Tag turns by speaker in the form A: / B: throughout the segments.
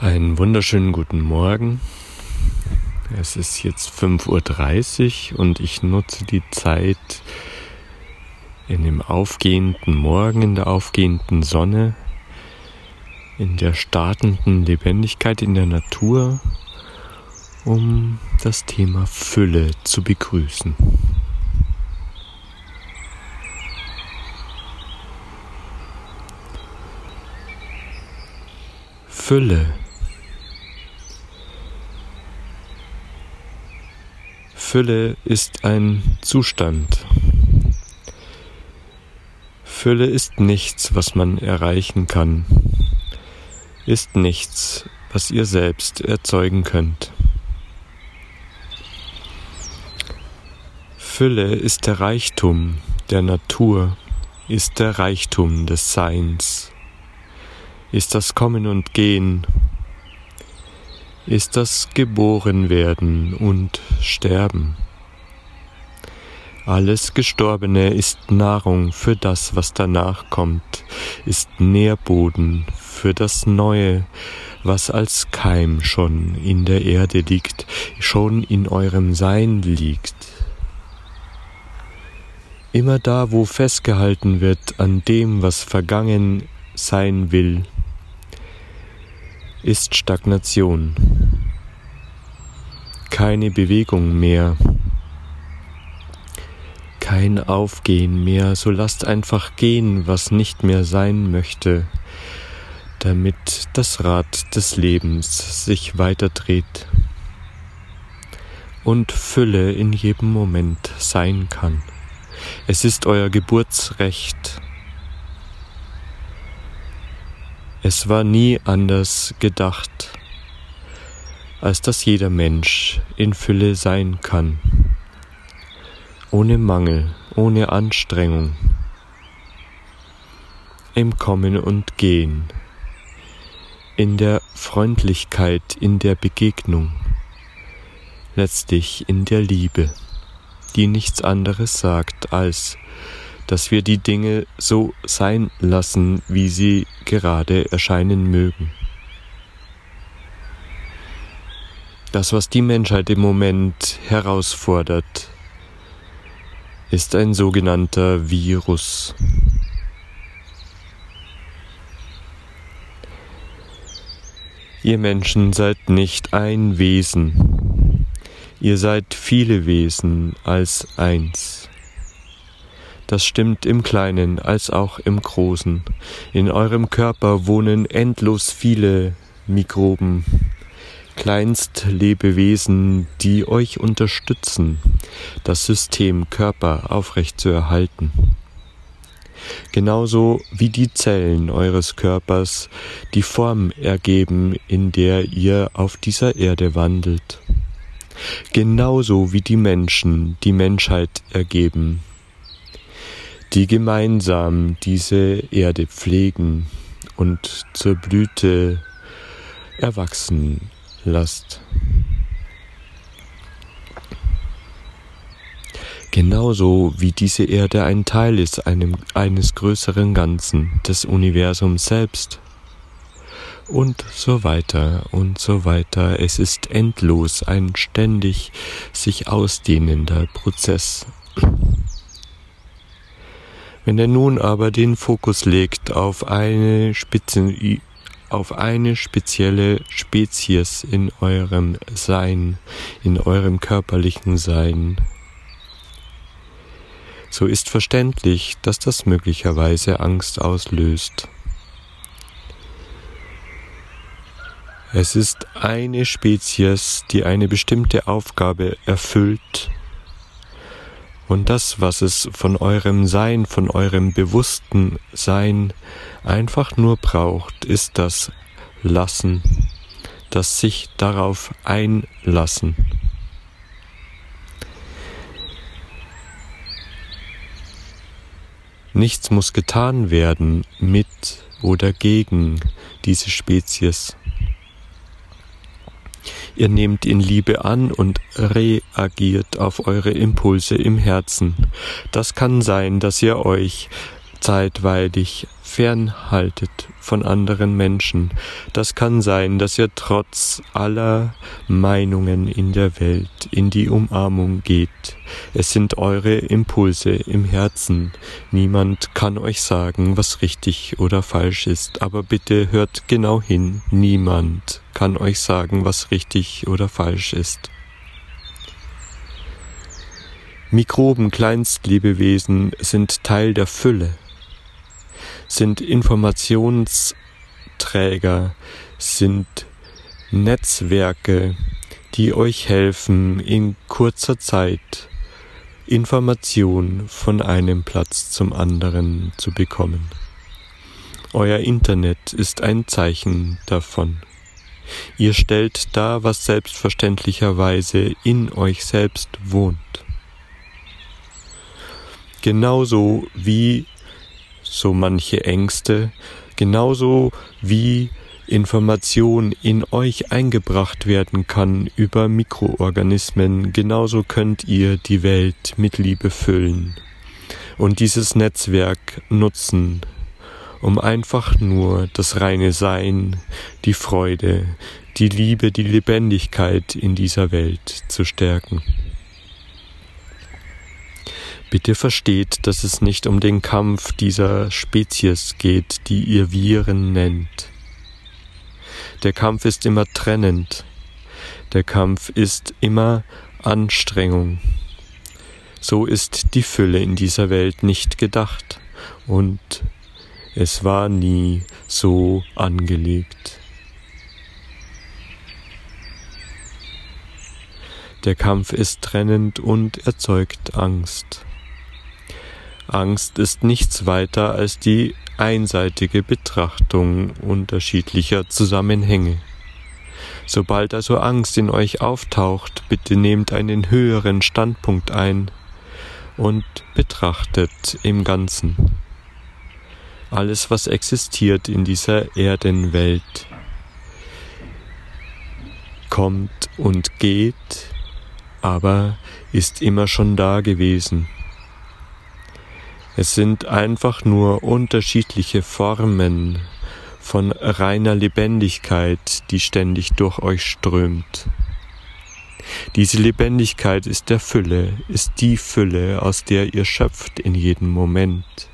A: Einen wunderschönen guten Morgen. Es ist jetzt 5.30 Uhr und ich nutze die Zeit in dem aufgehenden Morgen, in der aufgehenden Sonne, in der startenden Lebendigkeit in der Natur, um das Thema Fülle zu begrüßen. Fülle Fülle ist ein Zustand. Fülle ist nichts, was man erreichen kann, ist nichts, was ihr selbst erzeugen könnt. Fülle ist der Reichtum der Natur, ist der Reichtum des Seins, ist das Kommen und Gehen, ist das Geborenwerden und Sterben. Alles Gestorbene ist Nahrung für das, was danach kommt, ist Nährboden für das Neue, was als Keim schon in der Erde liegt, schon in eurem Sein liegt. Immer da, wo festgehalten wird an dem, was vergangen sein will, ist Stagnation. Keine Bewegung mehr, kein Aufgehen mehr, so lasst einfach gehen, was nicht mehr sein möchte, damit das Rad des Lebens sich weiterdreht und Fülle in jedem Moment sein kann. Es ist euer Geburtsrecht, Es war nie anders gedacht, als dass jeder Mensch in Fülle sein kann, ohne Mangel, ohne Anstrengung, im Kommen und Gehen, in der Freundlichkeit, in der Begegnung, letztlich in der Liebe, die nichts anderes sagt als dass wir die Dinge so sein lassen, wie sie gerade erscheinen mögen. Das, was die Menschheit im Moment herausfordert, ist ein sogenannter Virus. Ihr Menschen seid nicht ein Wesen, ihr seid viele Wesen als eins. Das stimmt im Kleinen als auch im Großen. In eurem Körper wohnen endlos viele Mikroben, Kleinstlebewesen, die euch unterstützen, das System Körper aufrechtzuerhalten. Genauso wie die Zellen eures Körpers die Form ergeben, in der ihr auf dieser Erde wandelt. Genauso wie die Menschen die Menschheit ergeben, die gemeinsam diese Erde pflegen und zur Blüte erwachsen lasst. Genauso wie diese Erde ein Teil ist einem, eines größeren Ganzen, des Universums selbst. Und so weiter und so weiter. Es ist endlos ein ständig sich ausdehnender Prozess. Wenn er nun aber den Fokus legt auf eine, Spitzen, auf eine spezielle Spezies in eurem Sein, in eurem körperlichen Sein, so ist verständlich, dass das möglicherweise Angst auslöst. Es ist eine Spezies, die eine bestimmte Aufgabe erfüllt und das, was es von eurem Sein, von eurem bewussten Sein einfach nur braucht, ist das Lassen, das sich darauf einlassen. Nichts muss getan werden mit oder gegen diese Spezies. Ihr nehmt in Liebe an und reagiert auf eure Impulse im Herzen. Das kann sein, dass ihr euch zeitweilig fernhaltet von anderen Menschen. Das kann sein, dass ihr trotz aller Meinungen in der Welt in die Umarmung geht. Es sind eure Impulse im Herzen. Niemand kann euch sagen, was richtig oder falsch ist, aber bitte hört genau hin. Niemand kann euch sagen, was richtig oder falsch ist. Mikroben, Kleinstlebewesen sind Teil der Fülle sind Informationsträger, sind Netzwerke, die euch helfen, in kurzer Zeit Information von einem Platz zum anderen zu bekommen. Euer Internet ist ein Zeichen davon. Ihr stellt dar, was selbstverständlicherweise in euch selbst wohnt. Genauso wie so manche Ängste, genauso wie Information in euch eingebracht werden kann über Mikroorganismen, genauso könnt ihr die Welt mit Liebe füllen und dieses Netzwerk nutzen, um einfach nur das reine Sein, die Freude, die Liebe, die Lebendigkeit in dieser Welt zu stärken. Bitte versteht, dass es nicht um den Kampf dieser Spezies geht, die ihr Viren nennt. Der Kampf ist immer trennend. Der Kampf ist immer Anstrengung. So ist die Fülle in dieser Welt nicht gedacht und es war nie so angelegt. Der Kampf ist trennend und erzeugt Angst. Angst ist nichts weiter als die einseitige Betrachtung unterschiedlicher Zusammenhänge. Sobald also Angst in euch auftaucht, bitte nehmt einen höheren Standpunkt ein und betrachtet im Ganzen. Alles, was existiert in dieser Erdenwelt, kommt und geht, aber ist immer schon da gewesen. Es sind einfach nur unterschiedliche Formen von reiner Lebendigkeit, die ständig durch euch strömt. Diese Lebendigkeit ist der Fülle, ist die Fülle, aus der ihr schöpft in jedem Moment.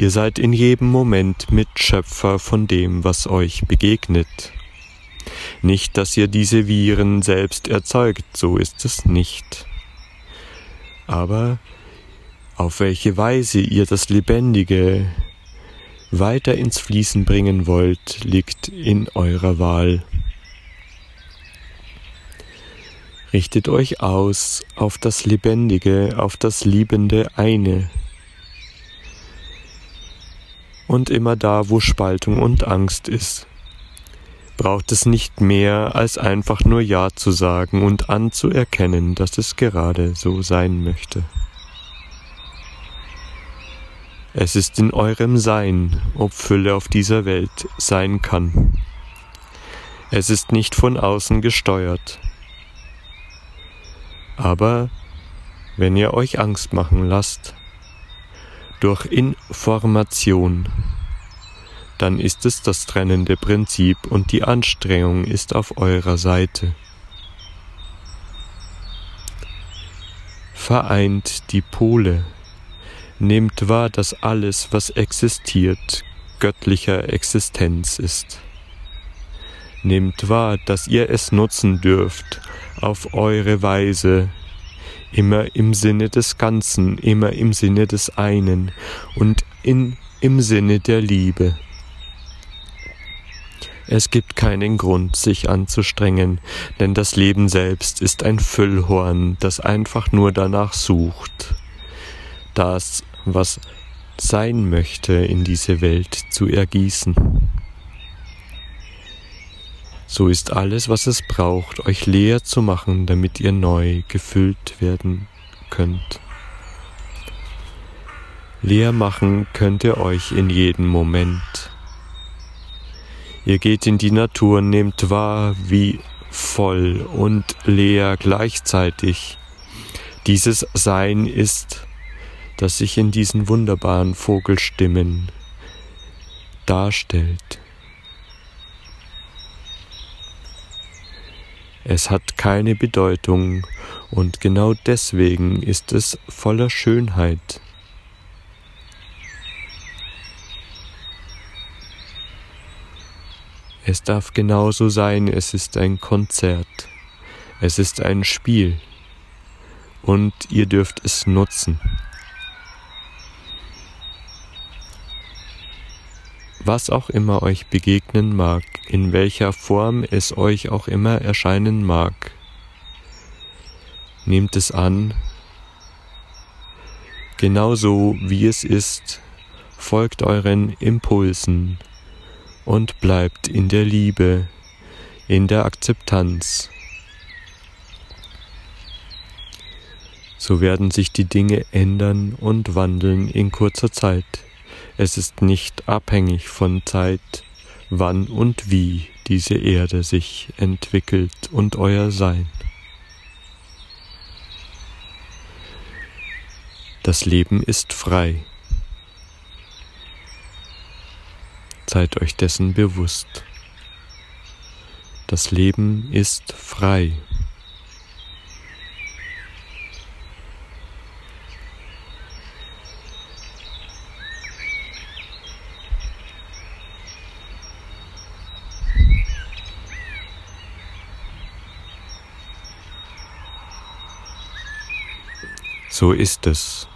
A: Ihr seid in jedem Moment Mitschöpfer von dem, was euch begegnet. Nicht, dass ihr diese Viren selbst erzeugt, so ist es nicht. Aber auf welche Weise ihr das Lebendige weiter ins Fließen bringen wollt, liegt in eurer Wahl. Richtet euch aus auf das Lebendige, auf das Liebende eine. Und immer da, wo Spaltung und Angst ist, braucht es nicht mehr als einfach nur Ja zu sagen und anzuerkennen, dass es gerade so sein möchte. Es ist in eurem Sein, ob Fülle auf dieser Welt sein kann. Es ist nicht von außen gesteuert. Aber wenn ihr euch Angst machen lasst, durch Information, dann ist es das trennende Prinzip und die Anstrengung ist auf eurer Seite. Vereint die Pole Nehmt wahr, dass alles, was existiert, göttlicher Existenz ist. Nehmt wahr, dass ihr es nutzen dürft auf eure Weise, immer im Sinne des Ganzen, immer im Sinne des einen und in, im Sinne der Liebe. Es gibt keinen Grund, sich anzustrengen, denn das Leben selbst ist ein Füllhorn, das einfach nur danach sucht, das was sein möchte, in diese Welt zu ergießen. So ist alles, was es braucht, euch leer zu machen, damit ihr neu gefüllt werden könnt. Leer machen könnt ihr euch in jedem Moment. Ihr geht in die Natur, nehmt wahr, wie voll und leer gleichzeitig dieses Sein ist das sich in diesen wunderbaren Vogelstimmen darstellt. Es hat keine Bedeutung und genau deswegen ist es voller Schönheit. Es darf genauso sein, es ist ein Konzert, es ist ein Spiel und ihr dürft es nutzen. Was auch immer euch begegnen mag, in welcher Form es euch auch immer erscheinen mag, nehmt es an, genauso wie es ist, folgt euren Impulsen und bleibt in der Liebe, in der Akzeptanz. So werden sich die Dinge ändern und wandeln in kurzer Zeit. Es ist nicht abhängig von Zeit, wann und wie diese Erde sich entwickelt und euer Sein. Das Leben ist frei. Seid euch dessen bewusst. Das Leben ist frei. so ist es.